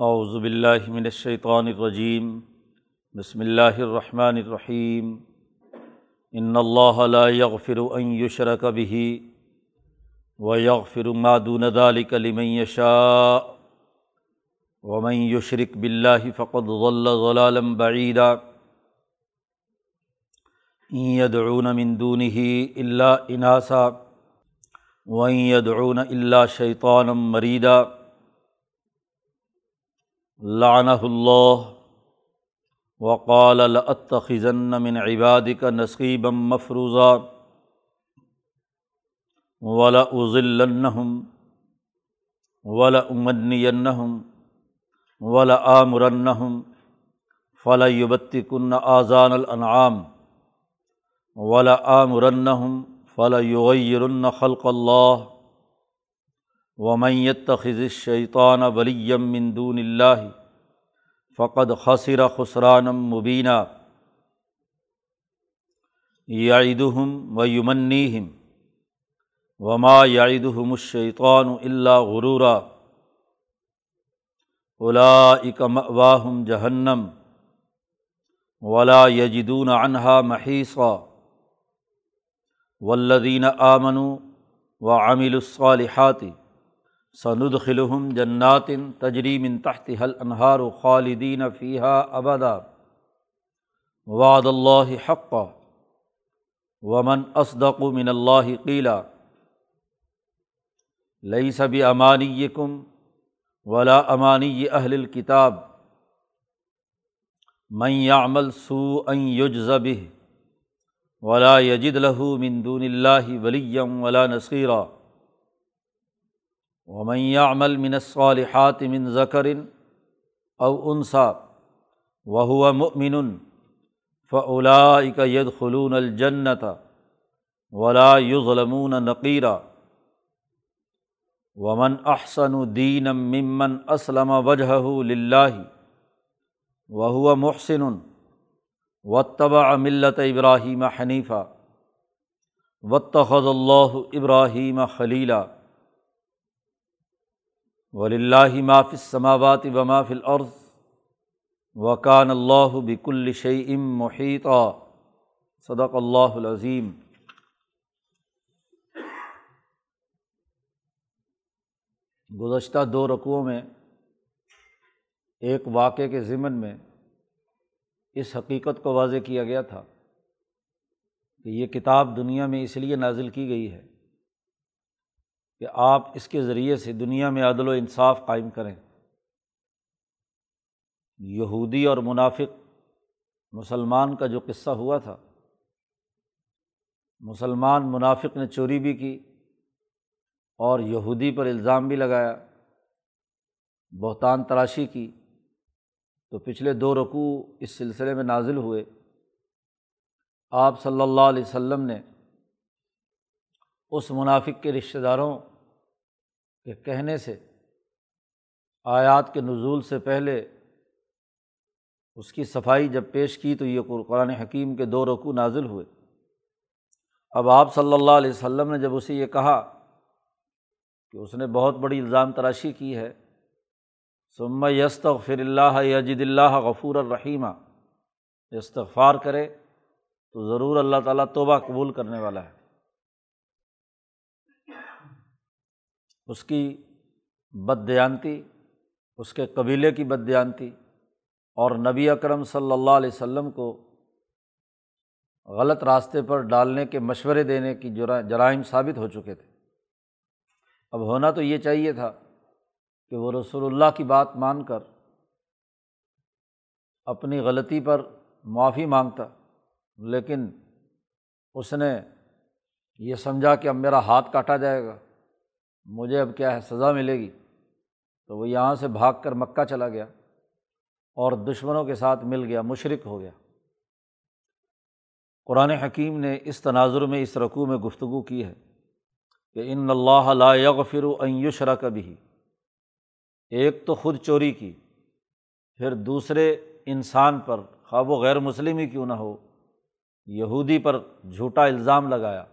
اعوذ باللہ من الشیطان الرجیم، بسم اللہ الرحمن الرحیم، ان اللہ لا یغفر ان یشرک به ویغفر ما دون ذلك لمن یشاء ومن یشرک باللہ فقد ضل ضلالا بعیدا۔ ان يدعون من دونه الا اناسا وََ يدعون الا شیطان مریدا۔ لعنہ اللہ وقال لاتخذن من عبادك نصيبا مفروضہ ولا ازلنہم ولا امنینہم ولا آمرنہم فلا يبتكن آذان الانعام ولا آمرنہم فلا یغیرن خلق اللہ ومن يتخذ الشیطان ولیا من دون اللہ فقد خسر خسران مبینہ یعیدہم و یمنیہم وما یعیدہم الشیطان الا غرورا اولئک مأواہم جہنم ولا یجدون عنہا محیصا والذین آمنوا وعملوا الصالحات سندخلہم جنات تجری من تحت حل انہار و خالدین فیحہ ابدا۔ وعد اللہ حق ومن اصدق من اللہ قیلا۔ لیس بامانی کم ولا امانی اہل الکتاب من یعمل سوءا یجز به ولا یجد لہو من دون اللہ ولیم ولا نصیرہ ومن يعمل من الصالحات من ذکر او انصا وهو مؤمن فاولئک يدخلون الجنة ولا يظلمون نقیرا ومن احسن دین ممن اسلم وجہ للہ وهو محسن وطبع ملت ابراہیم حنیفہ واتخذ اللہ ابراہیم خلیلہ ولی اللہ مافِ السماوات و مافِ الارض وکان اللہ بک الشعیم محیطہ صدق اللہ العظیم گزشتہ دو رقوع میں ایک واقعے کے ضمن میں اس حقیقت کو واضح کیا گیا تھا کہ یہ کتاب دنیا میں اس لیے نازل کی گئی ہے کہ آپ اس کے ذریعے سے دنیا میں عدل و انصاف قائم کریں۔ یہودی اور منافق مسلمان کا جو قصہ ہوا تھا، مسلمان منافق نے چوری بھی کی اور یہودی پر الزام بھی لگایا، بہتان تراشی کی۔ تو پچھلے دو رقوع اس سلسلے میں نازل ہوئے۔ آپ صلی اللہ علیہ و سلم نے اس منافق کے رشتہ داروں کے کہنے سے، آیات کے نزول سے پہلے اس کی صفائی جب پیش کی تو یہ قرآن حکیم کے دو رقو نازل ہوئے۔ اب آپ صلی اللہ علیہ و سلم نے جب اسے یہ کہا کہ اس نے بہت بڑی الزام تراشی کی ہے سم یست فر اللہ یجد اللہ غفور الرحیمہ استغفار کرے تو ضرور اللہ تعالیٰ توبہ قبول کرنے والا ہے۔ اس کی بدیانتی اس کے قبیلے کی بدیانتی اور نبی اکرم صلی اللہ علیہ و سلم کو غلط راستے پر ڈالنے کے مشورے دینے کی جرائم ثابت ہو چکے تھے۔ اب ہونا تو یہ چاہیے تھا کہ وہ رسول اللہ کی بات مان کر اپنی غلطی پر معافی مانگتا، لیکن اس نے یہ سمجھا کہ اب میرا ہاتھ کاٹا جائے گا۔ مجھے اب کیا ہے، سزا ملے گی۔ تو وہ یہاں سے بھاگ کر مکہ چلا گیا اور دشمنوں کے ساتھ مل گیا مشرق ہو گیا۔ قرآن حکیم نے اس تناظر میں، اس رقوع میں گفتگو کی ہے کہ ان اللہ لا یغفر ان یشرا کبھی ایک تو خود چوری کی، پھر دوسرے انسان پر خواب و غیر مسلم ہی کیوں نہ ہو، یہودی پر جھوٹا الزام لگایا۔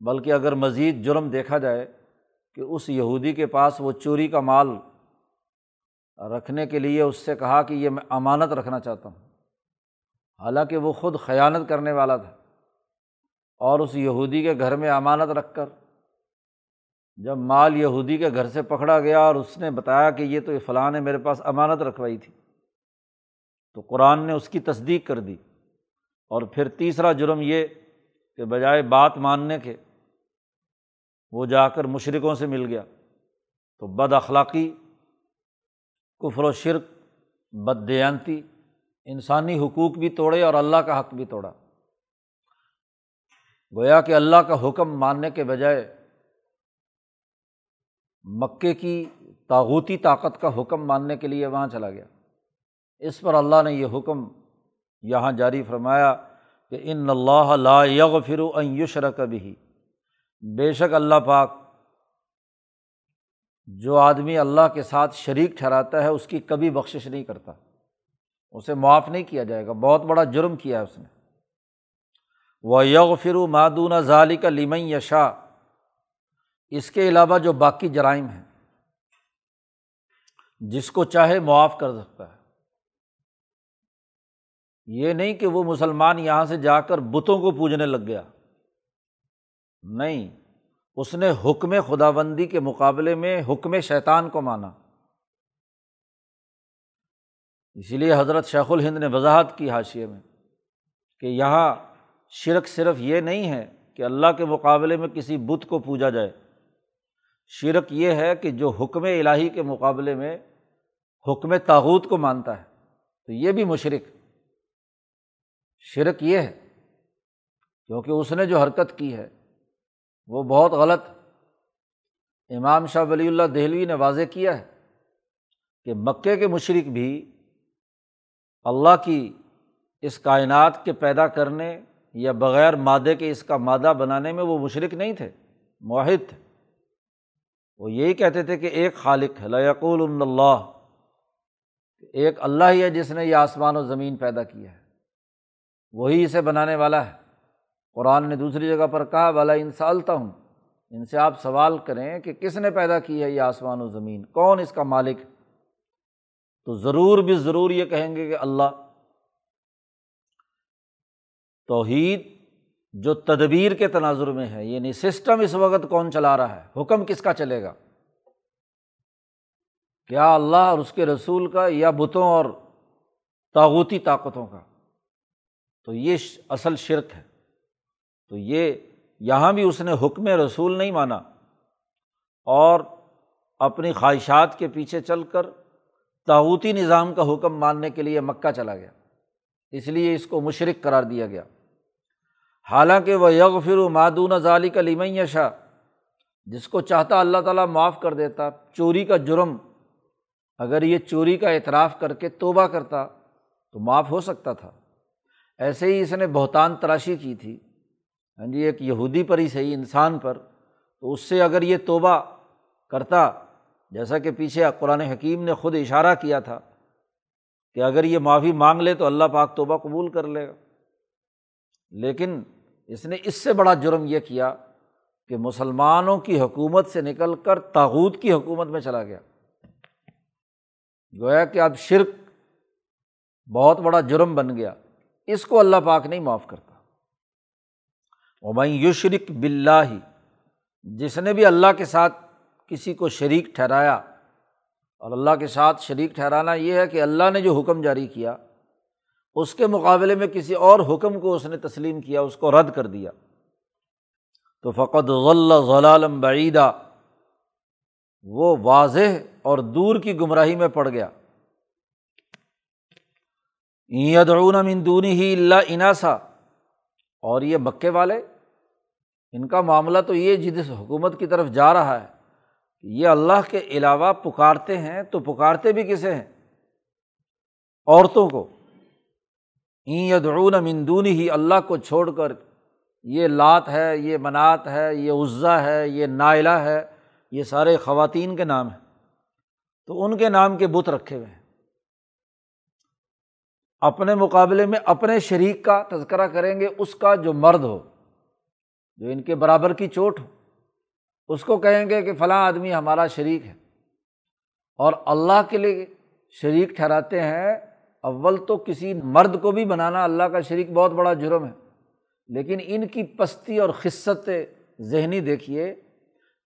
بلکہ اگر مزید جرم دیکھا جائے کہ اس یہودی کے پاس وہ چوری کا مال رکھنے کے لیے اس سے کہا کہ یہ میں امانت رکھنا چاہتا ہوں۔ حالانکہ وہ خود خیانت کرنے والا تھا اور اس یہودی کے گھر میں امانت رکھ کر جب مال یہودی کے گھر سے پکڑا گیا اور اس نے بتایا کہ یہ تو فلاں نے میرے پاس امانت رکھوائی تھی، تو قرآن نے اس کی تصدیق کر دی۔ اور پھر تیسرا جرم یہ کہ بجائے بات ماننے کے وہ جا کر مشرقوں سے مل گیا۔ تو بد اخلاقی، کفر و شرک، بد دیانتی، انسانی حقوق بھی توڑے اور اللہ کا حق بھی توڑا۔ گویا کہ اللہ کا حکم ماننے کے بجائے مکے کی تاغوتی طاقت کا حکم ماننے کے لیے وہاں چلا گیا۔ اس پر اللہ نے یہ حکم یہاں جاری فرمایا کہ ان اللہ لا یغفر ان یشرک بھی بے شک اللہ پاک جو آدمی اللہ کے ساتھ شریک ٹھہراتا ہے، اس کی کبھی بخشش نہیں کرتا۔ اسے معاف نہیں کیا جائے گا۔ بہت بڑا جرم کیا ہے اس نے۔ وہ یغ فرو مادون ظالی کا لیمئی یشا اس کے علاوہ جو باقی جرائم ہیں، جس کو چاہے معاف کر سکتا ہے۔ یہ نہیں کہ وہ مسلمان یہاں سے جا کر بتوں کو پوجنے لگ گیا۔ نہیں، اس نے حکم خدا بندی کے مقابلے میں حکم شیطان کو مانا۔ اسی لیے حضرت شیخ الہند نے وضاحت کی حاشیے میں کہ یہاں شرک صرف یہ نہیں ہے کہ اللہ کے مقابلے میں کسی بت کو پوجا جائے۔ شرک یہ ہے کہ جو حکم الہی کے مقابلے میں حکم تاوت کو مانتا ہے، تو یہ بھی مشرق شرک یہ ہے کیونکہ اس نے جو حرکت کی ہے وہ بہت غلط امام شاہ ولی اللہ دہلوی نے واضح کیا ہے کہ مکے کے مشرق بھی اللہ کی اس کائنات کے پیدا کرنے یا بغیر مادے کے اس کا مادہ بنانے میں وہ مشرق نہیں تھے معاہد تھے۔ وہ یہی کہتے تھے کہ ایک خالق ہے لقول اللہ، ایک اللہ ہی ہے جس نے یہ آسمان و زمین پیدا کیا ہے۔ وہی اسے بنانے والا ہے۔ قرآن نے دوسری جگہ پر کہا والا انسالتا ہوں ان سے آپ سوال کریں کہ کس نے پیدا کی ہے یہ آسمان و زمین؟ کون اس کا مالک؟ تو ضرور بھی ضرور یہ کہیں گے کہ اللہ۔ توحید جو تدبیر کے تناظر میں ہے یعنی سسٹم اس وقت کون چلا رہا ہے؟ حکم کس کا چلے گا؟ کیا اللہ اور اس کے رسول کا یا بتوں اور تاغوتی طاقتوں کا؟ تو یہ اصل شرک ہے۔ تو یہ یہاں بھی اس نے حکم رسول نہیں مانا اور اپنی خواہشات کے پیچھے چل کر تاوتی نظام کا حکم ماننے کے لیے مکہ چلا گیا۔ اس لیے اس کو مشرق قرار دیا گیا۔ حالانکہ وہ یغ فر و معدون ظالی کا لیمئی شاہ جس کو چاہتا اللہ تعالیٰ معاف کر دیتا، چوری کا جرم، اگر یہ چوری کا اعتراف کر کے توبہ کرتا تو معاف ہو سکتا تھا۔ ایسے ہی اس نے بہتان تراشی کی تھی۔ ہاں جی ایک یہودی پر ہی صحیح، انسان پر۔ تو اس سے اگر یہ توبہ کرتا، جیسا کہ پیچھے قرآن حکیم نے خود اشارہ کیا تھا کہ اگر یہ معافی مانگ لے تو اللہ پاک توبہ قبول کر لے گا۔ لیکن اس نے اس سے بڑا جرم یہ کیا کہ مسلمانوں کی حکومت سے نکل کر تاغوت کی حکومت میں چلا گیا۔ گویا کہ اب شرک بہت بڑا جرم بن گیا۔ اس کو اللہ پاک نہیں معاف کرتا۔ عمیں یو شرک بلّہ جس نے بھی اللہ کے ساتھ کسی کو شریک ٹھہرایا اور اللہ کے ساتھ شریک ٹھہرانا یہ ہے کہ اللہ نے جو حکم جاری کیا، اس کے مقابلے میں کسی اور حکم کو اس نے تسلیم کیا، اس کو رد کر دیا۔ تو فقط غلّہ ضلالم بعیدہ وہ واضح اور دور کی گمراہی میں پڑ گیا۔ من دونی ہی اللہ اناسا اور یہ مکے والے، ان کا معاملہ تو یہ جس حکومت کی طرف جا رہا ہے، کہ یہ اللہ کے علاوہ پکارتے ہیں تو پکارتے بھی کسے ہیں؟ عورتوں کو۔ یدعون من دونی ہی اللہ کو چھوڑ کر یہ لات ہے، یہ منات ہے، یہ عزا ہے، یہ نائلہ ہے، یہ سارے خواتین کے نام ہیں۔ تو ان کے نام کے بت رکھے ہوئے ہیں۔ اپنے مقابلے میں اپنے شریک کا تذکرہ کریں گے، اس کا جو مرد ہو، جو ان کے برابر کی چوٹ ہو، اس کو کہیں گے کہ فلاں آدمی ہمارا شریک ہے۔ اور اللہ کے لیے شریک ٹھہراتے ہیں، اول تو کسی مرد کو بھی بنانا اللہ کا شریک بہت بڑا جرم ہے۔ لیکن ان کی پستی اور خصت ذہنی دیکھیے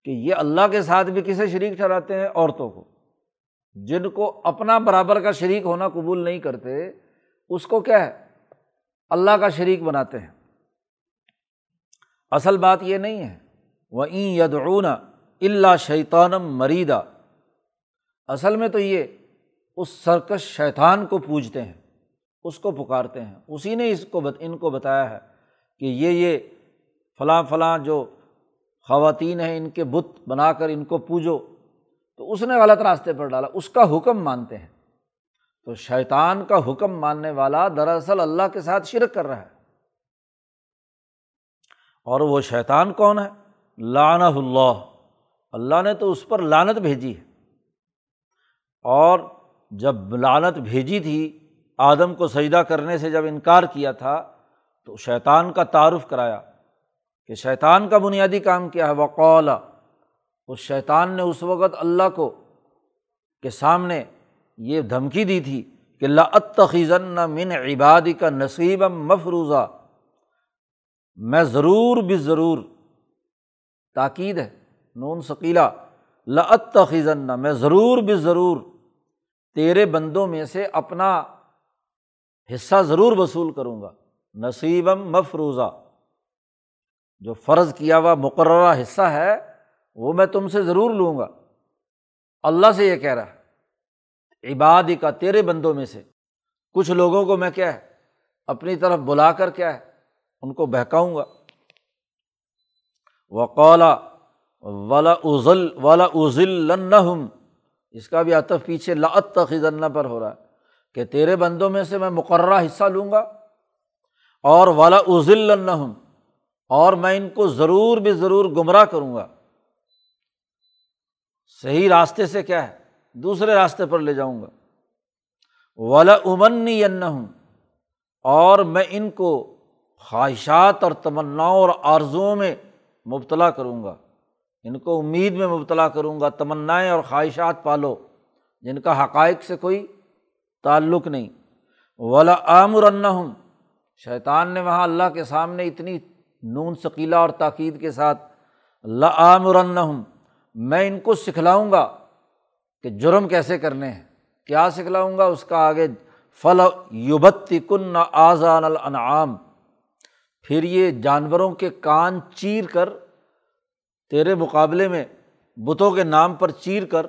کہ یہ اللہ کے ساتھ بھی کسے شریک ٹھہراتے ہیں؟ عورتوں کو۔ جن کو اپنا برابر کا شریک ہونا قبول نہیں کرتے اس کو کیا ہے؟ اللہ کا شریک بناتے ہیں۔ اصل بات یہ نہیں ہے۔ وہ این یدعون اللہ شیطانم مریدا اصل میں تو یہ اس سرکش شیطان کو پوجتے ہیں، اس کو پکارتے ہیں۔ اسی نے اس کو ان کو بتایا ہے کہ یہ یہ فلاں فلاں جو خواتین ہیں، ان کے بت بنا کر ان کو پوجو۔ تو اس نے غلط راستے پر ڈالا۔ اس کا حکم مانتے ہیں۔ تو شیطان کا حکم ماننے والا دراصل اللہ کے ساتھ شرک کر رہا ہے۔ اور وہ شیطان کون ہے؟ لانہ اللہ۔ اللہ نے تو اس پر لانت بھیجی ہے۔ اور جب لانت بھیجی تھی، آدم کو سجدہ کرنے سے جب انکار کیا تھا، تو شیطان کا تعارف کرایا کہ شیطان کا بنیادی کام کیا ہے۔ وقول اس شیطان نے اس وقت اللہ کو، کے سامنے یہ دھمکی دی تھی کہ لخیزن من عبادی کا نصیب مفروضہ میں ضرور بھی ضرور تاکید ہے، نون ثقیلا لخیزن میں ضرور بھی ضرور تیرے بندوں میں سے اپنا حصہ ضرور وصول کروں گا نصیبم مفروضہ جو فرض کیا ہوا مقررہ حصہ ہے، وہ میں تم سے ضرور لوں گا۔ اللہ سے یہ کہہ رہا ہے۔ عبادی کا تیرے بندوں میں سے۔ کچھ لوگوں کو میں کیا ہے، اپنی طرف بلا کر کیا ہے، ان کو بہکاؤں گا۔ وقولا ولا ازل ولا ازل اس کا بھی عطف پیچھے لعت تخذن پر ہو رہا ہے کہ تیرے بندوں میں سے میں مقررہ حصہ لوں گا۔ اور ولا ازل اور میں ان کو ضرور بھی ضرور گمراہ کروں گا۔ صحیح راستے سے کیا ہے دوسرے راستے پر لے جاؤں گا۔ ولا امنی ہوں اور میں ان کو خواہشات اور تمناؤں اور آرزوؤں میں مبتلا کروں گا۔ ان کو امید میں مبتلا کروں گا۔ تمنائیں اور خواہشات پالو، جن کا حقائق سے کوئی تعلق نہیں۔ ولا عام ہوں شیطان نے وہاں اللہ کے سامنے اتنی نون ثقیلا اور تاکید کے ساتھ عام ہوں میں ان کو سکھلاؤں گا۔ کہ جرم کیسے کرنے ہیں؟ کیا سکھلاؤں گا اس کا آگے؟ فل یوبتی کن آزان الانعام۔ پھر یہ جانوروں کے کان چیر کر، تیرے مقابلے میں بتوں کے نام پر چیر کر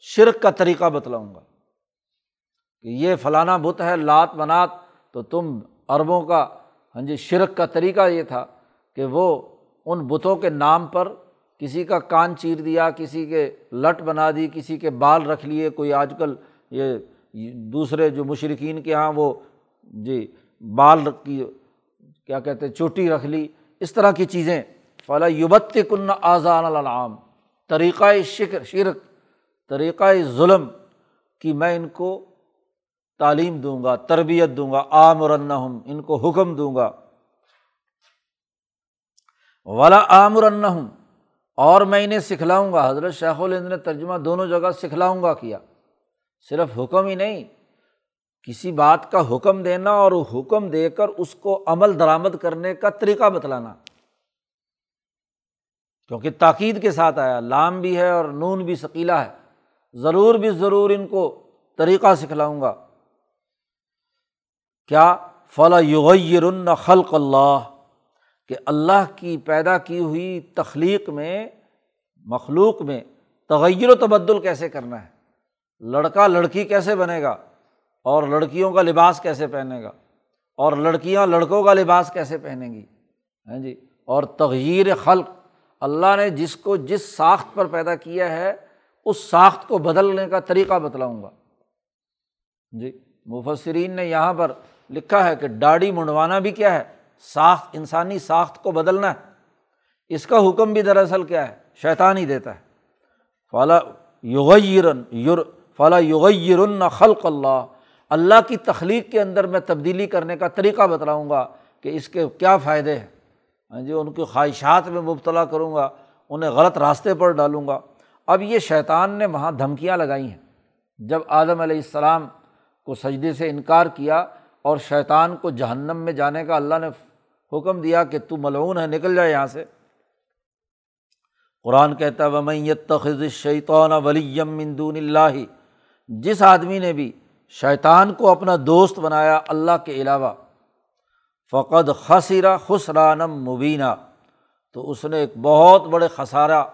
شرک کا طریقہ بتلاؤں گا کہ یہ فلانا بت ہے، لات منات، تو تم عربوں کا ہاں جی شرک کا طریقہ یہ تھا کہ وہ ان بتوں کے نام پر کسی کا کان چیر دیا، کسی کے لٹ بنا دی، کسی کے بال رکھ لیے، کوئی آج کل یہ دوسرے جو مشرقین کے یہاں وہ جی بال کی کیا کہتے چوٹی رکھ لی، اس طرح کی چیزیں۔ فلاں یوبت کن آزان العام طریقۂ شکر، شرک، طریقۂ ظلم کی میں ان کو تعلیم دوں گا، تربیت دوں گا عام ان کو حکم دوں گا۔ ولا عام اور میں انہیں سکھلاؤں گا۔ حضرت شیخ الند نے ترجمہ دونوں جگہ سکھلاؤں گا کیا۔ صرف حکم ہی نہیں، کسی بات کا حکم دینا اور حکم دے کر اس کو عمل درآمد کرنے کا طریقہ بتلانا۔ کیونکہ تاکید کے ساتھ آیا، لام بھی ہے اور نون بھی ثقیلا ہے۔ ضرور بھی ضرور ان کو طریقہ سکھلاؤں گا۔ کیا؟ فلاں یغیر خلق اللہ کہ اللہ کی پیدا کی ہوئی تخلیق میں، مخلوق میں تغیر و تبدل کیسے کرنا ہے؟ لڑکا لڑکی کیسے بنے گا؟ اور لڑکیوں کا لباس کیسے پہنے گا؟ اور لڑکیاں لڑکوں کا لباس کیسے پہنیں گی؟ ہاں جی اور تغیر خلق، اللہ نے جس کو جس ساخت پر پیدا کیا ہے، اس ساخت کو بدلنے کا طریقہ بتلاؤں گا۔ جی مفسرین نے یہاں پر لکھا ہے کہ داڑھی منڈوانا بھی کیا ہے؟ ساخت، انسانی ساخت کو بدلنا ہے۔ اس کا حکم بھی دراصل کیا ہے؟ شیطان ہی دیتا ہے۔ فلاں یغیرن، یور فلاں یغیرن خلق اللہ۔ اللہ کی تخلیق کے اندر میں تبدیلی کرنے کا طریقہ بتلاؤں گا کہ اس کے کیا فائدے ہیں۔ ہاں جی ان کی خواہشات میں مبتلا کروں گا، انہیں غلط راستے پر ڈالوں گا۔ اب یہ شیطان نے وہاں دھمکیاں لگائی ہیں۔ جب آدم علیہ السلام کو سجدے سے انکار کیا اور شیطان کو جہنم میں جانے کا اللہ نے حکم دیا کہ تو ملعون ہے، نکل جائے یہاں سے۔ قرآن کہتا ہے ومیت تخذ شیطان ولیم مندون اللہ جس آدمی نے بھی شیطان کو اپنا دوست بنایا اللہ کے علاوہ فقط خصرا خسرانم مبینہ تو اس نے ایک بہت بڑے خسارہ،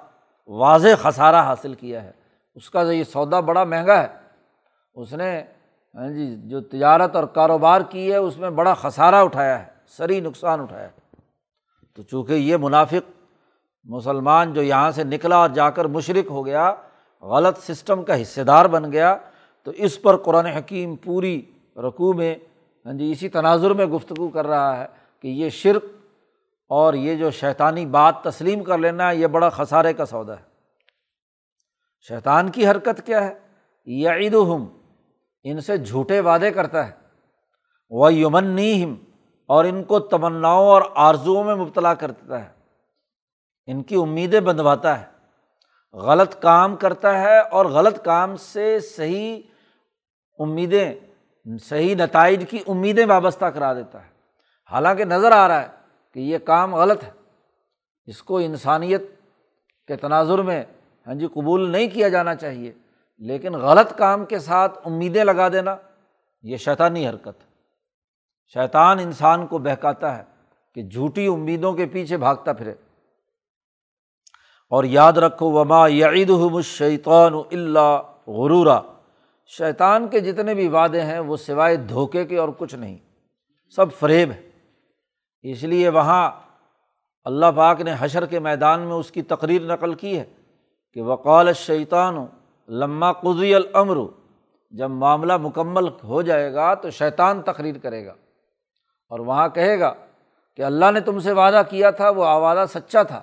واضح خسارہ حاصل کیا ہے۔ اس کا یہ سودا بڑا مہنگا ہے۔ اس نے ہاں جی جو تجارت اور کاروبار کی ہے، اس میں بڑا خسارہ اٹھایا ہے۔ سری نقصان اٹھایا تو چونکہ یہ منافق مسلمان جو یہاں سے نکلا اور جا کر مشرق ہو گیا، غلط سسٹم کا حصے دار بن گیا، تو اس پر قرآن حکیم پوری رقوع میں ہاں جی اسی تناظر میں گفتگو کر رہا ہے کہ یہ شرک اور یہ جو شیطانی بات تسلیم کر لینا ہے، یہ بڑا خسارے کا سودا ہے۔ شیطان کی حرکت کیا ہے؟ یہ عید ان سے جھوٹے وعدے کرتا ہے۔ وہ یمن ہم اور ان کو تمناؤں اور آرزوؤں میں مبتلا کرتا ہے۔ ان کی امیدیں بندھواتا ہے۔ غلط کام کرتا ہے اور غلط کام سے صحیح امیدیں، صحیح نتائج کی امیدیں وابستہ کرا دیتا ہے۔ حالانکہ نظر آ رہا ہے کہ یہ کام غلط ہے۔ اس کو انسانیت کے تناظر میں ہاں جی قبول نہیں کیا جانا چاہیے، لیکن غلط کام کے ساتھ امیدیں لگا دینا یہ شیطانی حرکت ہے۔ شیطان انسان کو بہکاتا ہے کہ جھوٹی امیدوں کے پیچھے بھاگتا پھرے۔ اور یاد رکھو، وما یعید الشیطان اللہ غرورا۔ شیطان کے جتنے بھی وعدے ہیں، وہ سوائے دھوکے کے اور کچھ نہیں، سب فریب ہے اس لیے وہاں اللہ پاک نے حشر کے میدان میں اس کی تقریر نقل کی ہے کہ وقال شیطان لمہ قزی العمر جب معاملہ مکمل ہو جائے گا تو شیطان تقریر کرے گا۔ اور وہاں کہے گا کہ اللہ نے تم سے وعدہ کیا تھا، وہ وعدہ سچا تھا۔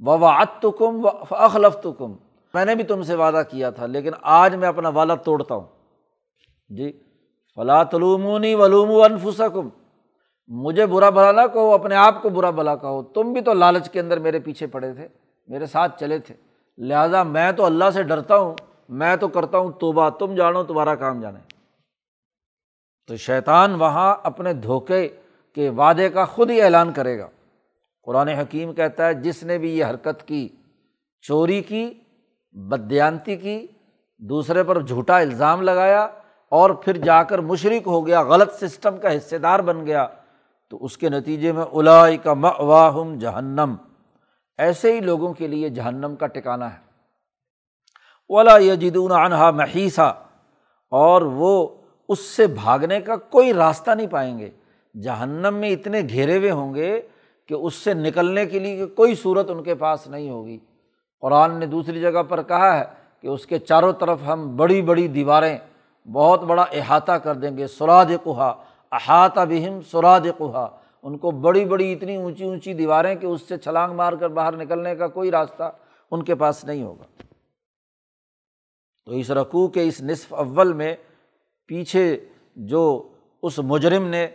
و وعت تو کم و اخلف تو کم میں نے بھی تم سے وعدہ کیا تھا، لیکن آج میں اپنا والا توڑتا ہوں۔ جی فلاں تلومونی ولوم و انفسکم مجھے برا بھلا نہ کہو، اپنے آپ کو برا بھلا کہو۔ تم بھی تو لالچ کے اندر میرے پیچھے پڑے تھے، میرے ساتھ چلے تھے۔ لہٰذا میں تو اللہ سے ڈرتا ہوں، میں تو کرتا ہوں توبہ۔ تم جانو تمہارا کام جانے تو شیطان وہاں اپنے دھوکے کے وعدے کا خود ہی اعلان کرے گا۔ قرآن حکیم کہتا ہے، جس نے بھی یہ حرکت کی، چوری کی بدیانتی کی، دوسرے پر جھوٹا الزام لگایا اور پھر جا کر مشرق ہو گیا، غلط سسٹم کا حصے دار بن گیا، تو اس کے نتیجے میں الائی کا مواہم جہنم۔ ایسے ہی لوگوں کے لیے جہنم کا ٹکانا ہے۔ اولا یجدون انہا محیثہ اور وہ اس سے بھاگنے کا کوئی راستہ نہیں پائیں گے۔ جہنم میں اتنے گھیرے ہوئے ہوں گے کہ اس سے نکلنے کے لیے کوئی صورت ان کے پاس نہیں ہوگی۔ قرآن نے دوسری جگہ پر کہا ہے کہ اس کے چاروں طرف ہم بڑی بڑی دیواریں، بہت بڑا احاطہ کر دیں گے۔ سراد کوہا احاطہ بہم سراد کوہا ان کو بڑی بڑی اتنی اونچی اونچی دیواریں کہ اس سے چھلانگ مار کر باہر نکلنے کا کوئی راستہ ان کے پاس نہیں ہوگا۔ تو اس رقوع کے اس نصف اول میں پیچھے جو اس مجرم نے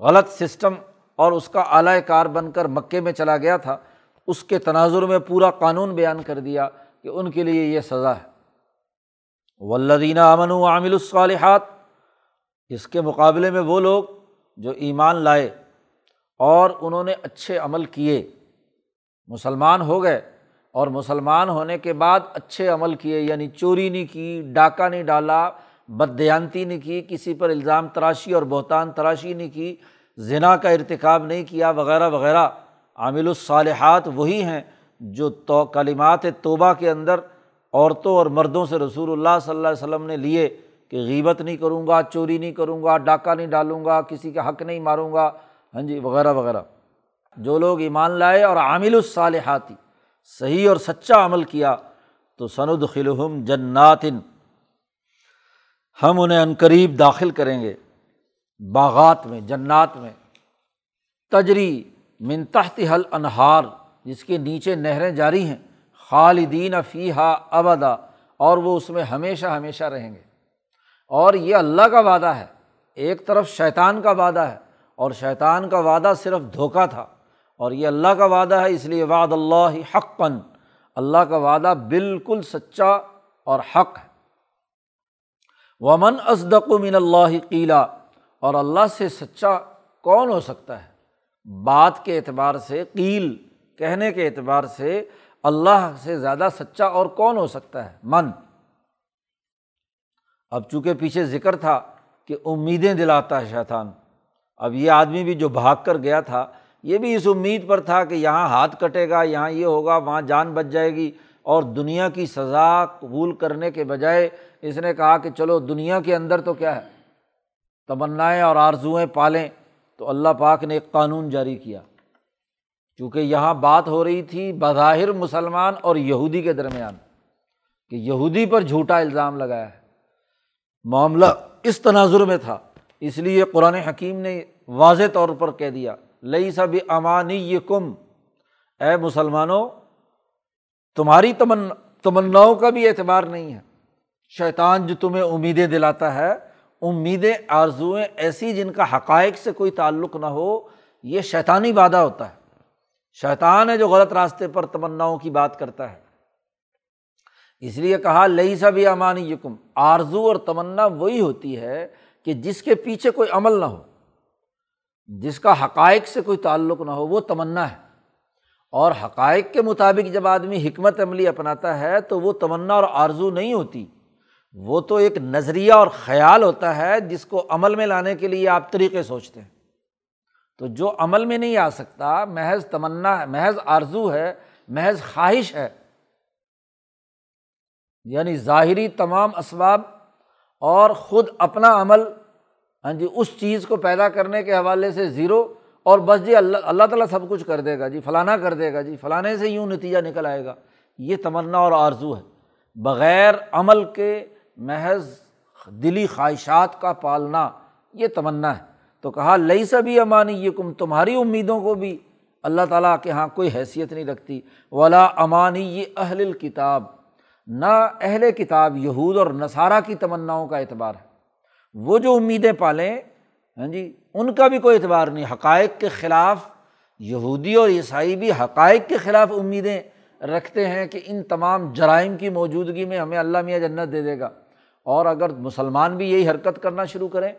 غلط سسٹم اور اس کا اعلی کار بن کر مکے میں چلا گیا تھا، اس کے تناظر میں پورا قانون بیان کر دیا کہ ان کے لیے یہ سزا ہے۔ ولدینہ امن و عامل الصالحات، اس کے مقابلے میں وہ لوگ جو ایمان لائے اور انہوں نے اچھے عمل کیے۔ مسلمان ہو گئے اور مسلمان ہونے کے بعد اچھے عمل کیے یعنی چوری نہیں کی، ڈاکہ نہیں ڈالا بدیانتی نہیں کی، کسی پر الزام تراشی اور بہتان تراشی نہیں کی ذنا کا ارتکاب نہیں کیا، وغیرہ وغیرہ۔ عامل الصالحات وہی ہیں جو تو، کلمات توبہ کے اندر عورتوں اور مردوں سے رسول اللہ صلی اللہ علیہ وسلم نے لیے کہ غیبت نہیں کروں گا، چوری نہیں کروں گا، ڈاکہ نہیں ڈالوں گا، کسی کا حق نہیں ماروں گا ہاں جی وغیرہ وغیرہ۔ جو لوگ ایمان لائے اور عامل الصالحاتی صحیح اور سچا عمل کیا، تو سند خلحم جناتن ہم انہیں عنقریب داخل کریں گے۔ باغات میں، جنات میں۔ تجری من تحت حل انہار جس کے نیچے نہریں جاری ہیں۔ خالدین فیحہ ابدا، اور وہ اس میں ہمیشہ ہمیشہ رہیں گے۔ اور یہ اللہ کا وعدہ ہے۔ ایک طرف شیطان کا وعدہ ہے، اور شیطان کا وعدہ صرف دھوکا تھا۔ اور یہ اللہ کا وعدہ ہے، اس لیے وعد اللہ حق پن اللہ کا وعدہ بالکل سچا اور حق ہے۔ ومن ازدق من اللہ قیلا اور اللہ سے سچا کون ہو سکتا ہے؟ بات کے اعتبار سے، قیل کہنے کے اعتبار سے اللہ سے زیادہ سچا اور کون ہو سکتا ہے؟ من۔ اب چونکہ پیچھے ذکر تھا کہ امیدیں دلاتا ہے شیطان، اب یہ آدمی بھی جو بھاگ کر گیا تھا، یہ بھی اس امید پر تھا کہ یہاں ہاتھ کٹے گا، یہاں یہ ہوگا، وہاں جان بچ جائے گی اور دنیا کی سزا قبول کرنے کے بجائے اس نے کہا کہ چلو دنیا کے اندر تو کیا ہے؟ تمنائیں اور آرزوئیں پالیں تو اللہ پاک نے ایک قانون جاری کیا۔ چونکہ یہاں بات ہو رہی تھی بظاہر مسلمان اور یہودی کے درمیان کہ یہودی پر جھوٹا الزام لگایا ہے۔ معاملہ اس تناظر میں تھا، اس لیے قرآن حکیم نے واضح طور پر کہہ دیا لئی سب امانی یہ کم اے مسلمانوں، تمہاری تمنا تمناؤں کا بھی اعتبار نہیں ہے۔ شیطان جو تمہیں امیدیں دلاتا ہے، امیدیں آرزوئیں ایسی جن کا حقائق سے کوئی تعلق نہ ہو، یہ شیطانی وعدہ ہوتا ہے۔ شیطان ہے جو غلط راستے پر تمناؤں کی بات کرتا ہے۔ اس لیے کہا لئی سا بھی امانی یکم آرزو اور تمنا وہی ہوتی ہے کہ جس کے پیچھے کوئی عمل نہ ہو، جس کا حقائق سے کوئی تعلق نہ ہو، وہ تمنا ہے۔ اور حقائق کے مطابق جب آدمی حکمت عملی اپناتا ہے، تو وہ تمنا اور آرزو نہیں ہوتی۔ وہ تو ایک نظریہ اور خیال ہوتا ہے جس کو عمل میں لانے کے لیے آپ طریقے سوچتے ہیں۔ تو جو عمل میں نہیں آ سکتا، محض تمنا ہے محض آرزو ہے، محض خواہش ہے۔ یعنی ظاہری تمام اسباب اور خود اپنا عمل ہاں جی اس چیز کو پیدا کرنے کے حوالے سے زیرو اور بس جی اللہ اللہ تعالیٰ سب کچھ کر دے گا جی فلانا کر دے گا جی فلانے سے یوں نتیجہ نکل آئے گا۔ یہ تمنا اور آرزو ہے۔ بغیر عمل کے محض دلی خواہشات کا پالنا یہ تمنا ہے۔ تو کہا لئی سبھی امانی یہ کم تمہاری امیدوں کو بھی اللہ تعالیٰ کے یہاں کوئی حیثیت نہیں رکھتی۔ ولا امانی یہ اہل کتاب نہ اہل کتاب یہود اور نصارہ کی تمناؤں کا اعتبار ہے۔ وہ جو امیدیں پالیں ہاں جی ان کا بھی کوئی اعتبار نہیں۔ حقائق کے خلاف یہودی اور عیسائی بھی حقائق کے خلاف امیدیں رکھتے ہیں کہ ان تمام جرائم کی موجودگی میں ہمیں اللہ میاں جنت دے دے گا۔ اور اگر مسلمان بھی یہی حرکت کرنا شروع کریں،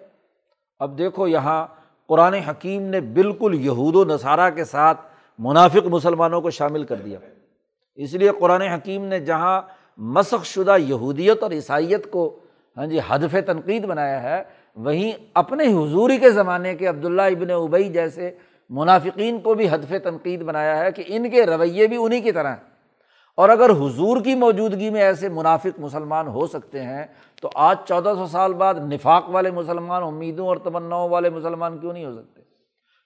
اب دیکھو یہاں قرآن حکیم نے بالکل یہود و نصارہ کے ساتھ منافق مسلمانوں کو شامل کر دیا۔ اس لیے قرآن حکیم نے جہاں مسخ شدہ یہودیت اور عیسائیت کو ہاں جی ہدف تنقید بنایا ہے، وہیں اپنے حضوری کے زمانے کے عبداللہ ابن ابئی جیسے منافقین کو بھی ہدف تنقید بنایا ہے کہ ان کے رویے بھی انہیں کی طرح ہیں۔ اور اگر حضور کی موجودگی میں ایسے منافق مسلمان ہو سکتے ہیں، تو آج چودہ سو سال بعد نفاق والے مسلمان، امیدوں اور تمناؤں والے مسلمان کیوں نہیں ہو سکتے؟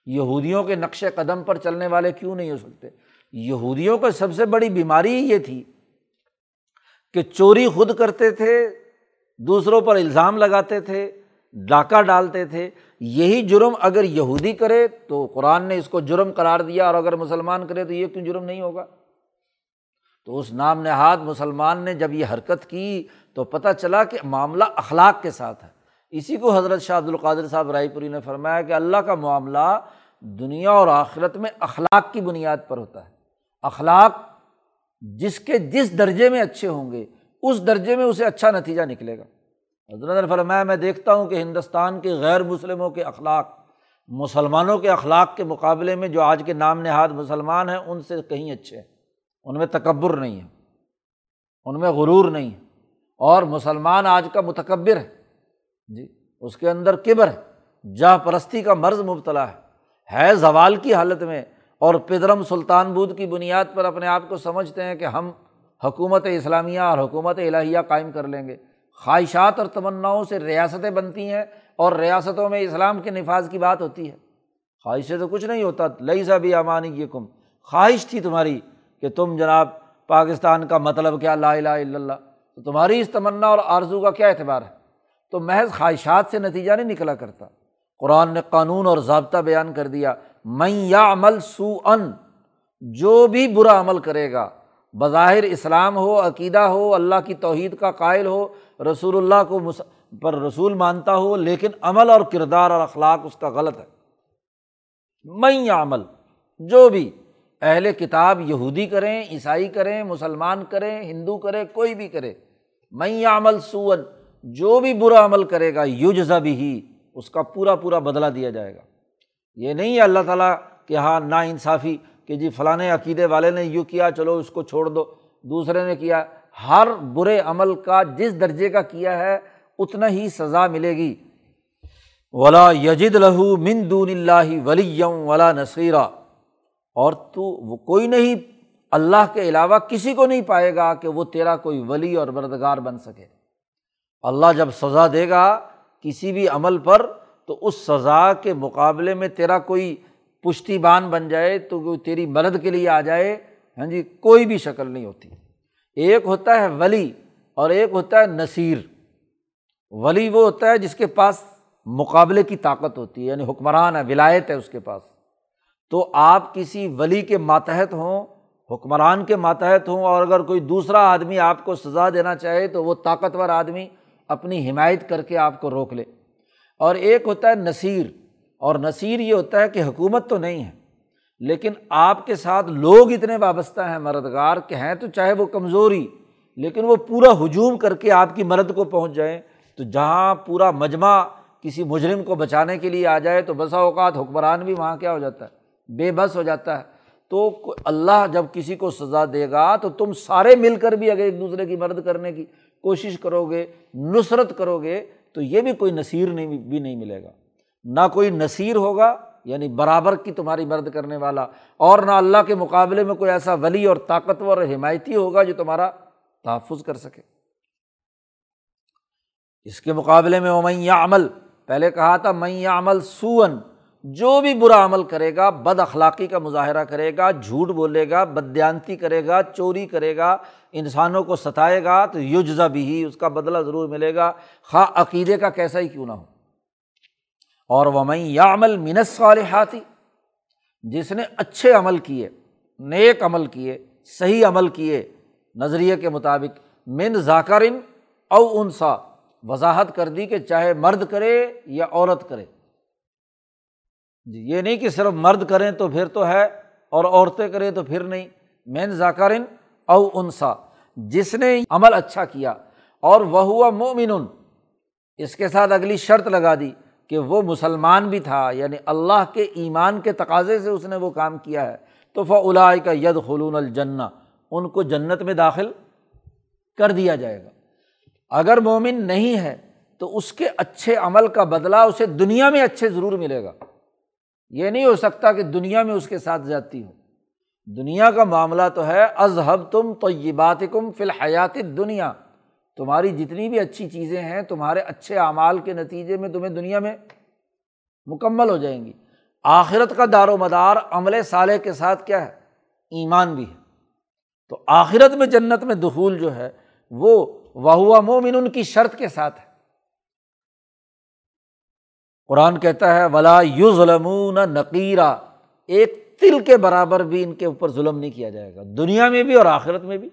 یہودیوں کے نقش قدم پر چلنے والے کیوں نہیں ہو سکتے؟ یہودیوں کو سب سے بڑی بیماری یہ تھی کہ چوری خود کرتے تھے، دوسروں پر الزام لگاتے تھے، ڈاکہ ڈالتے تھے۔ یہی جرم اگر یہودی کرے تو قرآن نے اس کو جرم قرار دیا، اور اگر مسلمان کرے تو یہ کیوں جرم نہیں ہوگا؟ تو اس نام نہاد مسلمان نے جب یہ حرکت کی تو پتہ چلا کہ معاملہ اخلاق کے ساتھ ہے۔ اسی کو حضرت شاہ عبد القادر صاحب رائے پوری نے فرمایا کہ اللہ کا معاملہ دنیا اور آخرت میں اخلاق کی بنیاد پر ہوتا ہے۔ اخلاق جس کے جس درجے میں اچھے ہوں گے، اس درجے میں اسے اچھا نتیجہ نکلے گا۔ حضرت نے فرمایا، میں دیکھتا ہوں کہ ہندوستان کے غیر مسلموں کے اخلاق، مسلمانوں کے اخلاق کے مقابلے میں جو آج کے نام نہاد مسلمان ہیں، ان سے کہیں اچھے ہیں۔ ان میں تکبر نہیں ہے، ان میں غرور نہیں ہے۔ اور مسلمان آج کا متکبر ہے جی اس کے اندر کبر ہے جا پرستی کا مرض مبتلا ہے۔ ہے زوال کی حالت میں، اور پدرم سلطان بود کی بنیاد پر اپنے آپ کو سمجھتے ہیں کہ ہم حکومت اسلامیہ اور حکومت الہیہ قائم کر لیں گے۔ خواہشات اور تمناؤں سے ریاستیں بنتی ہیں، اور ریاستوں میں اسلام کے نفاذ کی بات ہوتی ہے۔ خواہش سے تو کچھ نہیں ہوتا لئی سا بھی امانی یہ کم خواہش تھی تمہاری۔ کہ تم جناب پاکستان کا مطلب کیا لا الہ الا اللہ؟ تو تمہاری اس تمنا اور آرزو کا کیا اعتبار ہے؟ تو محض خواہشات سے نتیجہ نہیں نکلا کرتا۔ قرآن نے قانون اور ضابطہ بیان کر دیا۔ میں یا عمل سو ان جو بھی برا عمل کرے گا، بظاہر اسلام ہو، عقیدہ ہو، اللہ کی توحید کا قائل ہو، رسول اللہ کو پر رسول مانتا ہو، لیکن عمل اور کردار اور اخلاق اس کا غلط ہے۔ میں یا عمل جو بھی اہل کتاب یہودی کریں، عیسائی کریں، مسلمان کریں، ہندو کرے کوئی بھی کرے میں عمل سون جو بھی برا عمل کرے گا یوجزا بھی ہی اس کا پورا پورا بدلا دیا جائے گا۔ یہ نہیں ہے اللہ تعالیٰ کہ ہاں نا انصافی، کہ جی فلاں عقیدے والے نے یوں کیا، چلو اس کو چھوڑ دو، دوسرے نے کیا۔ ہر برے عمل کا جس درجے کا کیا ہے، اتنا ہی سزا ملے گی۔ ولا یجد لہو من دون اللہ ولی ولا نصیرہ اور تو وہ کوئی نہیں اللہ کے علاوہ کسی کو نہیں پائے گا کہ وہ تیرا کوئی ولی اور مردگار بن سکے۔ اللہ جب سزا دے گا کسی بھی عمل پر، تو اس سزا کے مقابلے میں تیرا کوئی پشتی بان بن جائے، تو وہ تیری مدد کے لیے آ جائے۔ ہاں جی کوئی بھی شکل نہیں ہوتی۔ ایک ہوتا ہے ولی اور ایک ہوتا ہے نصیر۔ ولی وہ ہوتا ہے جس کے پاس مقابلے کی طاقت ہوتی ہے یعنی حکمران ہے، ولایت ہے اس کے پاس۔ تو آپ کسی ولی کے ماتحت ہوں، حکمران کے ماتحت ہوں، اور اگر کوئی دوسرا آدمی آپ کو سزا دینا چاہے تو وہ طاقتور آدمی اپنی حمایت کر کے آپ کو روک لے۔ اور ایک ہوتا ہے نصیر، اور نصیر یہ ہوتا ہے کہ حکومت تو نہیں ہے، لیکن آپ کے ساتھ لوگ اتنے وابستہ ہیں مردگار کہ ہیں تو چاہے وہ کمزوری، لیکن وہ پورا ہجوم کر کے آپ کی مرد کو پہنچ جائیں۔ تو جہاں پورا مجمع کسی مجرم کو بچانے کے لیے آ جائے تو بسا اوقات حکمران بھی وہاں کیا ہو جاتا ہے؟ بے بس ہو جاتا ہے۔ تو اللہ جب کسی کو سزا دے گا تو تم سارے مل کر بھی اگر ایک دوسرے کی مدد کرنے کی کوشش کرو گے نصرت کرو گے تو یہ بھی کوئی نصیر نہیں بھی نہیں ملے گا۔ نہ کوئی نصیر ہوگا یعنی برابر کی تمہاری مدد کرنے والا، اور نہ اللہ کے مقابلے میں کوئی ایسا ولی اور طاقتور اور حمایتی ہوگا جو تمہارا تحفظ کر سکے۔ اس کے مقابلے میں میاں عمل پہلے کہا تھا میں عمل سون جو بھی برا عمل کرے گا، بد اخلاقی کا مظاہرہ کرے گا، جھوٹ بولے گا، بدیانتی کرے گا، چوری کرے گا، انسانوں کو ستائے گا، تو یوجزا بھی اس کا بدلہ ضرور ملے گا۔ خواہ عقیدے کا کیسا ہی کیوں نہ ہو۔ اور وہ میں یا عمل منس صالحاتی جس نے اچھے عمل کیے، نیک عمل کیے، صحیح عمل کیے، نظریے کے مطابق، من ذاکرن او انسا، وضاحت کر دی کہ چاہے مرد کرے یا عورت کرے۔ جی، یہ نہیں کہ صرف مرد کریں تو پھر تو ہے اور عورتیں کریں تو پھر نہیں۔ مین ذاکرن او انسا، جس نے عمل اچھا کیا اور وہ ہوا مومن اس کے ساتھ اگلی شرط لگا دی کہ وہ مسلمان بھی تھا یعنی اللہ کے ایمان کے تقاضے سے اس نے وہ کام کیا ہے۔ تو فلاح کا ید خلون الجنا ان کو جنت میں داخل کر دیا جائے گا۔ اگر مومن نہیں ہے تو اس کے اچھے عمل کا بدلہ اسے دنیا میں اچھے ضرور ملے گا۔ یہ نہیں ہو سکتا کہ دنیا میں اس کے ساتھ جاتی ہو دنیا کا معاملہ تو ہے ازہب تم تو یہ بات کم فی الحیات دنیا تمہاری جتنی بھی اچھی چیزیں ہیں، تمہارے اچھے اعمال کے نتیجے میں تمہیں دنیا میں مکمل ہو جائیں گی۔ آخرت کا دار و مدار عمل صالح کے ساتھ کیا ہے؟ ایمان بھی ہے۔ تو آخرت میں جنت میں دخول جو ہے، وہ واہ مومن ان کی شرط کے ساتھ ہے۔ قرآن کہتا ہے، ولا یو ظلم نقیرہ ایک تل کے برابر بھی ان کے اوپر ظلم نہیں کیا جائے گا، دنیا میں بھی اور آخرت میں بھی۔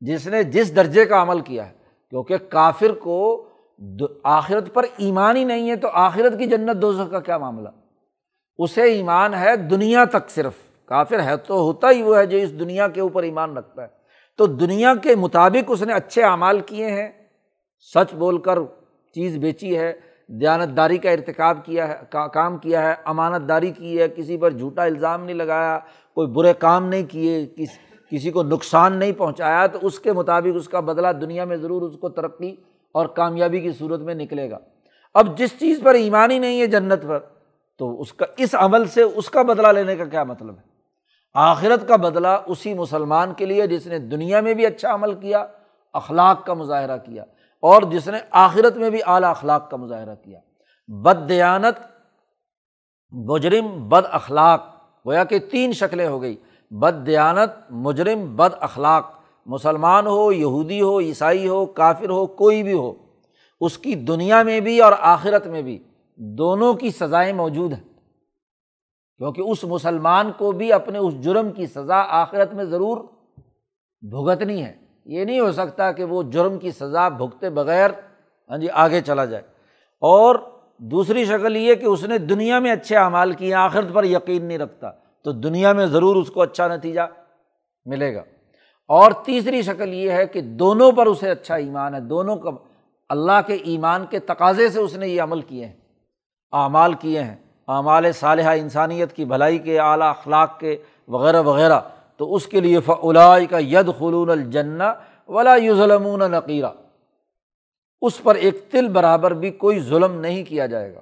جس نے جس درجے کا عمل کیا ہے، کیونکہ کافر کو آخرت پر ایمان ہی نہیں ہے، تو آخرت کی جنت دوزہ کا کیا معاملہ؟ اسے ایمان ہے دنیا تک صرف۔ کافر ہے تو ہوتا ہی وہ ہے جو اس دنیا کے اوپر ایمان رکھتا ہے۔ تو دنیا کے مطابق اس نے اچھے اعمال کیے ہیں۔ سچ بول کر چیز بیچی ہے۔ دیانت داری کا ارتکاب کیا ہے کام کیا ہے امانت داری کی ہے، کسی پر جھوٹا الزام نہیں لگایا، کوئی برے کام نہیں کیے، کس، کسی کو نقصان نہیں پہنچایا، تو اس کے مطابق اس کا بدلہ دنیا میں ضرور اس کو ترقی اور کامیابی کی صورت میں نکلے گا۔ اب جس چیز پر ایمان ہی نہیں ہے جنت پر، تو اس کا، اس عمل سے اس کا بدلہ لینے کا کیا مطلب ہے؟ آخرت کا بدلہ اسی مسلمان کے لیے جس نے دنیا میں بھی اچھا عمل کیا، اخلاق کا مظاہرہ کیا۔ اور جس نے آخرت میں بھی اعلیٰ اخلاق کا مظاہرہ کیا۔ بد دیانت، مجرم بد اخلاق، گویا کہ تین شکلیں ہو گئی۔ بد دیانت، مجرم بد اخلاق، مسلمان ہو، یہودی ہو، عیسائی ہو، کافر ہو، کوئی بھی ہو۔ اس کی دنیا میں بھی اور آخرت میں بھی دونوں کی سزائیں موجود ہیں۔ کیونکہ اس مسلمان کو بھی اپنے اس جرم کی سزا آخرت میں ضرور بھگتنی ہے۔ یہ نہیں ہو سکتا کہ وہ جرم کی سزا بھگتے بغیر ہاں جی آگے چلا جائے۔ اور دوسری شکل یہ کہ اس نے دنیا میں اچھے اعمال کیے، آخرت پر یقین نہیں رکھتا، تو دنیا میں ضرور اس کو اچھا نتیجہ ملے گا۔ اور تیسری شکل یہ ہے کہ دونوں پر اسے اچھا ایمان ہے، دونوں کا اللہ کے ایمان کے تقاضے سے اس نے یہ عمل کیے ہیں، اعمال کیے ہیں۔ اعمال صالحہ انسانیت کی بھلائی کے، اعلیٰ اخلاق کے، وغیرہ وغیرہ۔ تو اس کے لیے فلائی کا ید خلون الجن ولا یو ظلمون نقیرہ اس پر ایک تل برابر بھی کوئی ظلم نہیں کیا جائے گا۔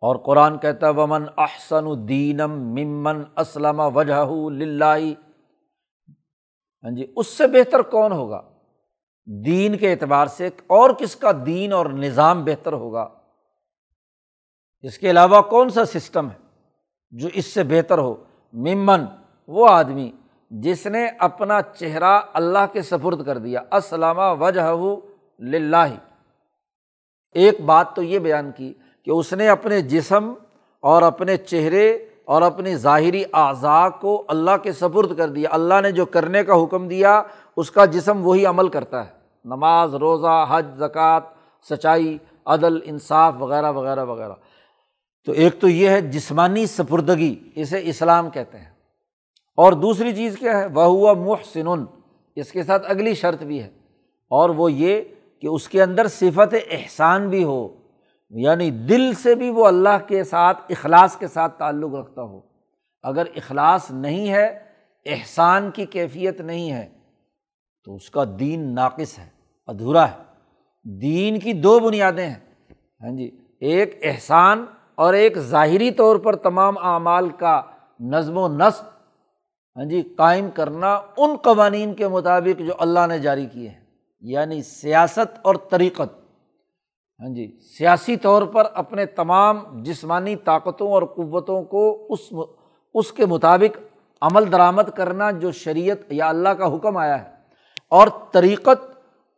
اور قرآن کہتا ومن احسن الدینم ممن اسلم وجہ ہاں جی اس سے بہتر کون ہوگا؟ دین کے اعتبار سے اور کس کا دین اور نظام بہتر ہوگا؟ اس کے علاوہ کون سا سسٹم ہے جو اس سے بہتر ہو؟ ممن، وہ آدمی جس نے اپنا چہرہ اللہ کے سفرد کر دیا اسلامہ وجہ لاہ ایک بات تو یہ بیان کی کہ اس نے اپنے جسم اور اپنے چہرے اور اپنی ظاہری اعضاء کو اللہ کے سپرد کر دیا۔ اللہ نے جو کرنے کا حکم دیا، اس کا جسم وہی عمل کرتا ہے۔ نماز، روزہ، حج، زکوٰۃ، سچائی، عدل، انصاف، وغیرہ وغیرہ وغیرہ۔ تو ایک تو یہ ہے جسمانی سپردگی، اسے اسلام کہتے ہیں۔ اور دوسری چیز کیا ہے؟ وہ ہوا محسن، اس کے ساتھ اگلی شرط بھی ہے۔ اور وہ یہ کہ اس کے اندر صفت احسان بھی ہو یعنی دل سے بھی وہ اللہ کے ساتھ، اخلاص کے ساتھ تعلق رکھتا ہو۔ اگر اخلاص نہیں ہے، احسان کی کیفیت نہیں ہے، تو اس کا دین ناقص ہے، ادھورا ہے۔ دین کی دو بنیادیں ہیں۔ ہاں جی ایک احسان اور ایک ظاہری طور پر تمام اعمال کا نظم و نسق ہاں جی قائم کرنا ان قوانین کے مطابق جو اللہ نے جاری کیے ہیں یعنی سیاست اور طریقت۔ ہاں جی سیاسی طور پر اپنے تمام جسمانی طاقتوں اور قوتوں کو اس اس کے مطابق عمل درآمد کرنا جو شریعت یا اللہ کا حکم آیا ہے، اور طریقت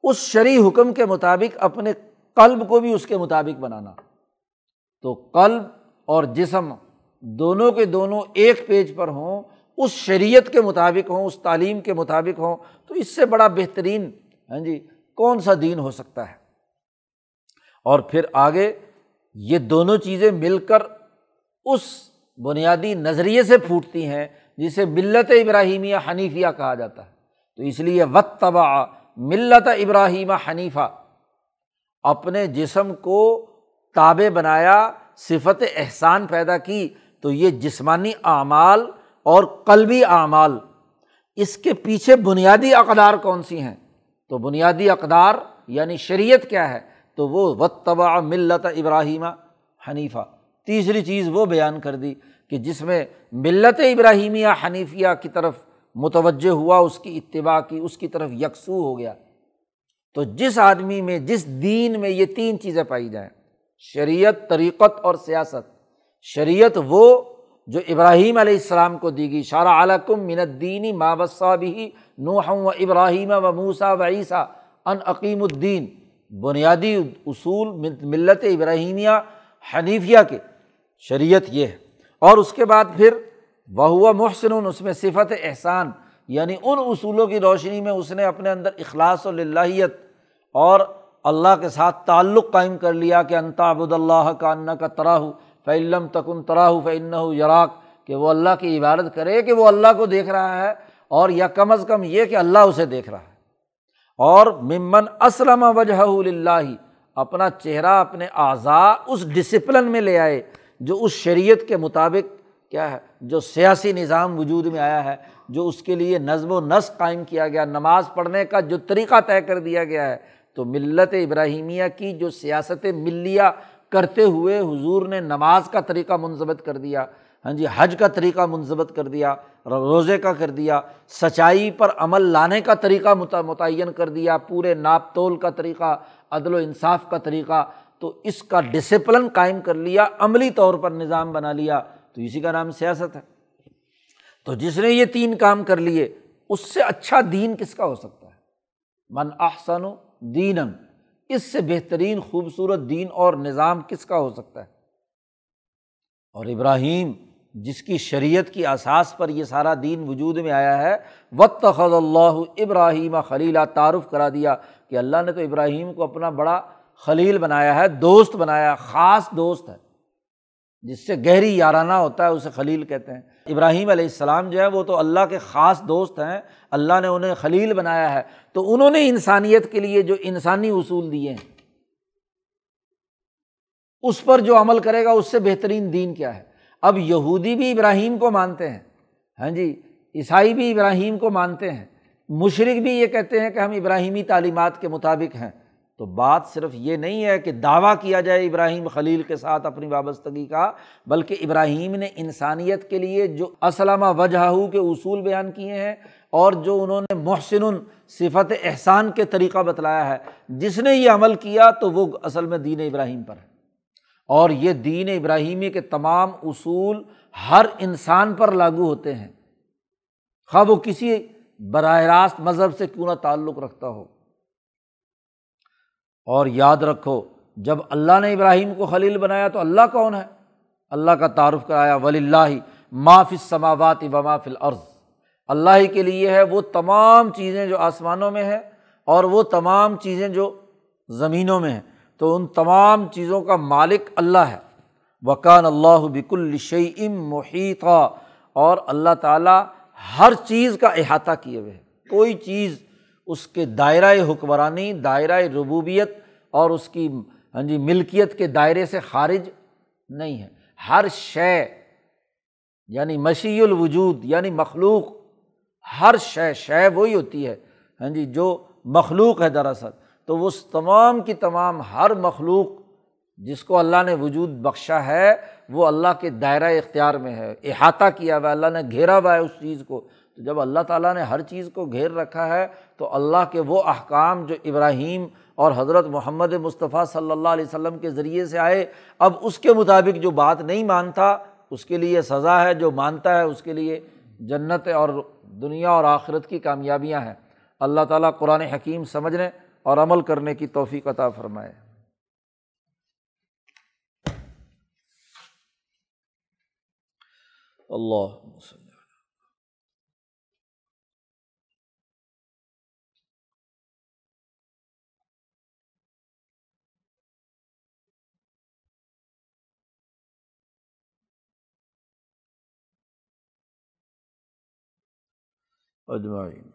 اس شرعی حکم کے مطابق اپنے قلب کو بھی اس کے مطابق بنانا۔ تو قلب اور جسم دونوں کے دونوں ایک پیج پر ہوں، اس شریعت کے مطابق ہوں، اس تعلیم کے مطابق ہوں، تو اس سے بڑا بہترین ہاں جی کون سا دین ہو سکتا ہے؟ اور پھر آگے یہ دونوں چیزیں مل کر اس بنیادی نظریے سے پھوٹتی ہیں جسے ملت ابراہیمیہ حنیفیہ کہا جاتا ہے۔ تو اس لیے وط تبا ملت ابراہیم حنیفہ، اپنے جسم کو تابع بنایا، صفت احسان پیدا کی، تو یہ جسمانی اعمال اور قلبی اعمال۔ اس کے پیچھے بنیادی اقدار کون سی ہیں؟ تو بنیادی اقدار یعنی شریعت کیا ہے؟ تو وہ وط ملت ابراہیم حنیفہ تیسری چیز وہ بیان کر دی کہ جس میں ملت ابراہیمیہ حنیفیہ کی طرف متوجہ ہوا، اس کی اتباع کی، اس کی طرف یکسو ہو گیا۔ تو جس آدمی میں، جس دین میں یہ تین چیزیں پائی جائیں شریعت، طریقت اور سیاست۔ شریعت وہ جو ابراہیم علیہ السلام کو دی گئی۔ شارہ علکم من الدینی مابصہ بھی نوح و ابراہیم و موسا و عیسیٰ ان عقیم الدین۔ بنیادی اصول ملت ابراہیمیہ، حنیفیہ کے۔ شریعت یہ ہے۔ اور اس کے بعد پھر وہ محسن، اس میں صفت احسان۔ یعنی ان اصولوں کی روشنی میں اس نے اپنے اندر اخلاص و للہیت اور اللہ کے ساتھ تعلق قائم کر لیا کہ انتا ابود اللہ کا ان کا تراہ فعلم تکن تراہ فن یراک، کہ وہ اللہ کی عبادت کرے کہ وہ اللہ کو دیکھ رہا ہے، اور یا کم از کم یہ کہ اللہ اسے دیکھ رہا ہے۔ اور ممن اسلم وجہ اللہ اپنا چہرہ، اپنے اعضاء اس ڈسپلن میں لے آئے جو اس شریعت کے مطابق کیا ہے، جو سیاسی نظام وجود میں آیا ہے، جو اس کے لیے نظم و نسق قائم کیا گیا، نماز پڑھنے کا جو طریقہ طے کر دیا گیا ہے تو ملت ابراہیمیہ کی جو سیاست ملیہ کرتے ہوئے حضور نے نماز کا طریقہ منظمت کر دیا ہاں جی حج کا طریقہ منظمت کر دیا، روزے کا کر دیا، سچائی پر عمل لانے کا طریقہ متعین کر دیا، پورے ناپ تول کا طریقہ، عدل و انصاف کا طریقہ، تو اس کا ڈسپلن قائم کر لیا، عملی طور پر نظام بنا لیا، تو اسی کا نام سیاست ہے۔ تو جس نے یہ تین کام کر لیے، اس سے اچھا دین کس کا ہو سکتا ہے؟ من احسن دینم اس سے بہترین خوبصورت دین اور نظام کس کا ہو سکتا ہے؟ اور ابراہیم، جس کی شریعت کی اساس پر یہ سارا دین وجود میں آیا ہے وط خض اللہ ابراہیم خلیلہ تعارف کرا دیا کہ اللہ نے تو ابراہیم کو اپنا بڑا خلیل بنایا ہے، دوست بنایا، خاص دوست ہے۔ جس سے گہری یارانہ ہوتا ہے، اسے خلیل کہتے ہیں۔ ابراہیم علیہ السلام جو ہے، وہ تو اللہ کے خاص دوست ہیں اللہ نے انہیں خلیل بنایا ہے تو انہوں نے انسانیت کے لیے جو انسانی اصول دیے ہیں، اس پر جو عمل کرے گا، اس سے بہترین دین کیا ہے؟ اب یہودی بھی ابراہیم کو مانتے ہیں۔ ہاں جی عیسائی بھی ابراہیم کو مانتے ہیں۔ مشرق بھی یہ کہتے ہیں کہ ہم ابراہیمی تعلیمات کے مطابق ہیں۔ تو بات صرف یہ نہیں ہے کہ دعویٰ کیا جائے ابراہیم خلیل کے ساتھ اپنی وابستگی کا، بلکہ ابراہیم نے انسانیت کے لیے جو اسلامہ وجہ کے اصول بیان کیے ہیں اور جو انہوں نے محسن صفت احسان کے طریقہ بتلایا ہے، جس نے یہ عمل کیا تو وہ اصل میں دین ابراہیم پر ہے۔ اور یہ دین ابراہیمی کے تمام اصول ہر انسان پر لاگو ہوتے ہیں۔ خواہ وہ کسی براہ راست مذہب سے کیوں نہ تعلق رکھتا ہو۔ اور یاد رکھو، جب اللہ نے ابراہیم کو خلیل بنایا تو اللہ کون ہے؟ اللہ کا تعارف کرایا ولی اللہ معاف سماوات و معاف العرض اللہ ہی کے لیے ہے وہ تمام چیزیں جو آسمانوں میں ہیں اور وہ تمام چیزیں جو زمینوں میں ہیں۔ تو ان تمام چیزوں کا مالک اللہ ہے۔ وکان اللہ بک الشعیم محیطہ اور اللہ تعالیٰ ہر چیز کا احاطہ کیے ہوئے کوئی چیز اس کے دائرۂ حکمرانی، دائرۂ ربوبیت اور اس کی ہاں جی ملکیت کے دائرے سے خارج نہیں ہے۔ ہر شے یعنی مشی الوجود یعنی مخلوق، ہر شے شے وہی ہوتی ہے ہاں جی جو مخلوق ہے دراصل۔ تو وہ تمام کی تمام ہر مخلوق جس کو اللہ نے وجود بخشا ہے، وہ اللہ کے دائرۂ اختیار میں ہے۔ احاطہ کیا ہوا ہے، اللہ نے گھیرا ہوا ہے اس چیز کو۔ تو جب اللہ تعالیٰ نے ہر چیز کو گھیر رکھا ہے تو اللہ کے وہ احکام جو ابراہیم اور حضرت محمد مصطفیٰ صلی اللہ علیہ وسلم کے ذریعے سے آئے، اب اس کے مطابق جو بات نہیں مانتا، اس کے لیے سزا ہے، جو مانتا ہے، اس کے لیے جنت اور دنیا اور آخرت کی کامیابیاں ہیں۔ اللہ تعالیٰ قرآن حکیم سمجھنے اور عمل کرنے کی توفیق عطا فرمائے۔ اللہ اجمعین